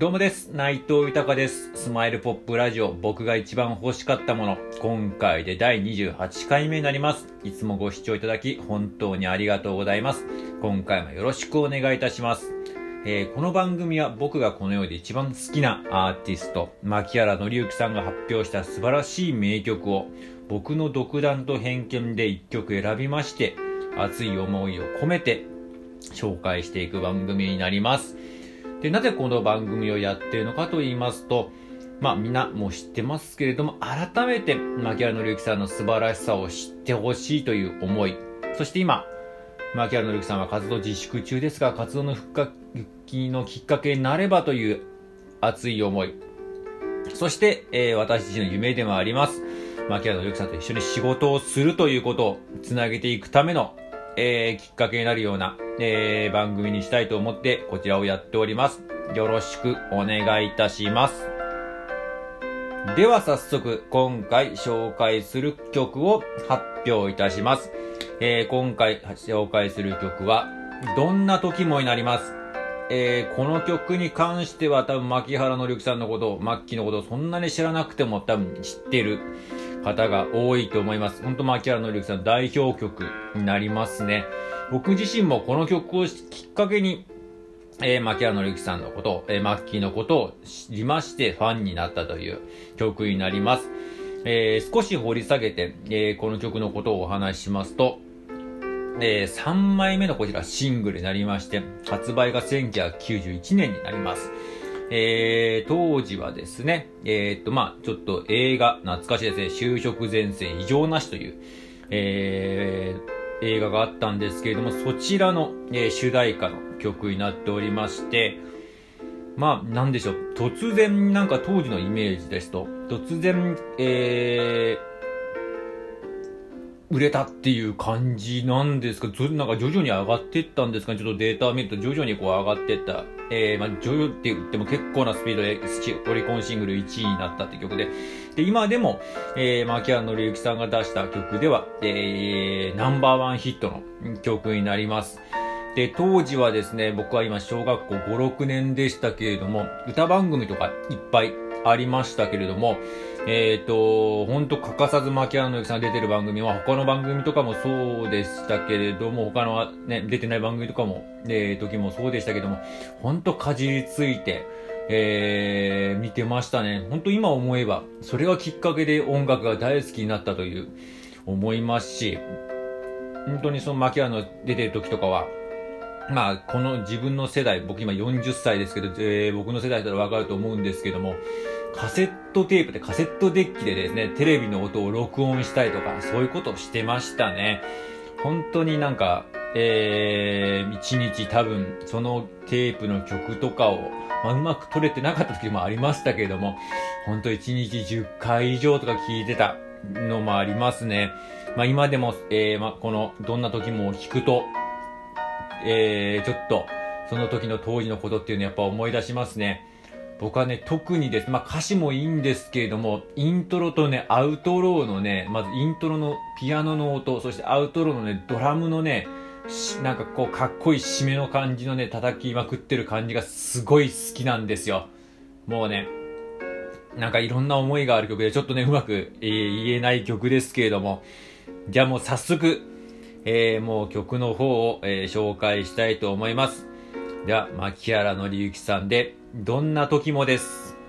どうもです。内藤豊です。スマイルポップラジオ、僕が一番欲しかったもの。今回で第28回目になります。いつもご視聴いただき、本当にありがとうございます。今回もよろしくお願いいたします。えー、この番組は僕がこの世で一番好きなアーティスト、牧原紀之さんが発表した素晴らしい名曲を、僕の独断と偏見で一曲選びまして、熱い思いを込めて紹介していく番組になります。で、なぜこの番組をやっているのかと言いますと、まあみんなも知ってますけれども、改めて牧原紀之さんの素晴らしさを知ってほしいという思い。そして今、牧原紀之さんは活動自粛中ですが、活動の復帰のきっかけになればという熱い思い。そして、えー、私自身の夢でもあります。牧原紀之さんと一緒に仕事をするということをつなげていくためのえー、きっかけになるような、えー、番組にしたいと思ってこちらをやっております。よろしくお願いいたします。では早速今回紹介する曲を発表いたします。えー、今回紹介する曲はどんな時もになります。えー、この曲に関しては多分牧原紀之さんのこと、マッキーのことそんなに知らなくても多分知ってる。方が多いと思います。本当、牧原紀之さん代表曲になりますね。僕自身もこの曲をきっかけに、えー、牧原紀之さんのこと、えー、マッキーのことを知りましてファンになったという曲になります。えー、少し掘り下げて、えー、この曲のことをお話ししますと、えー、3枚目のこちらシングルになりまして、発売が1991年になります。えー、当時はですね、えー、っと、まあちょっと映画、懐かしいですね、就職前線異常なしという、えー、映画があったんですけれども、そちらの、えー、主題歌の曲になっておりまして、まあ、なんでしょう、突然、なんか当時のイメージですと、突然、えー、売れたっていう感じなんですか？なんか徐々に上がっていったんですかちょっとデータを見ると徐々にこう上がっていった。えー、まあ徐々って言っても結構なスピードでオリコンシングル1位になったって曲で。で、今でも、えー、牧原紀之さんが出した曲では、えー、ナンバーワンヒットの曲になります。で、当時はですね、僕は今小学校5、6年でしたけれども、歌番組とかいっぱいありましたけれども、えっ、ー、と、ほんと欠かさず牧原の之さん出てる番組は他の番組とかもそうでしたけれども、他のね、出てない番組とかも、えー、時もそうでしたけども、ほんとかじりついて、えー、見てましたね。ほんと今思えば、それがきっかけで音楽が大好きになったという、思いますし、本当にその牧原の出てる時とかは、まあ、この自分の世代、僕今40歳ですけど、えー、僕の世代だったらわかると思うんですけども、カセットテープでカセットデッキでですね、テレビの音を録音したりとか、そういうことをしてましたね。本当になんか、えー、一日多分、そのテープの曲とかを、まあ、うまく撮れてなかった時もありましたけれども、本当一日10回以上とか聞いてたのもありますね。まあ今でも、えー、まあこの、どんな時も聞くと、えー、ちょっと、その時の当時のことっていうのをやっぱ思い出しますね。僕はね、特にです。まあ、歌詞もいいんですけれども、イントロとね、アウトローのね、まずイントロのピアノの音、そしてアウトローのね、ドラムのね、なんかこう、かっこいい締めの感じのね、叩きまくってる感じがすごい好きなんですよ。もうね、なんかいろんな思いがある曲で、ちょっとね、うまく、えー、言えない曲ですけれども、じゃあもう早速、えー、もう曲の方を、えー、紹介したいと思います。では、牧原紀之さんで、どんな時もです。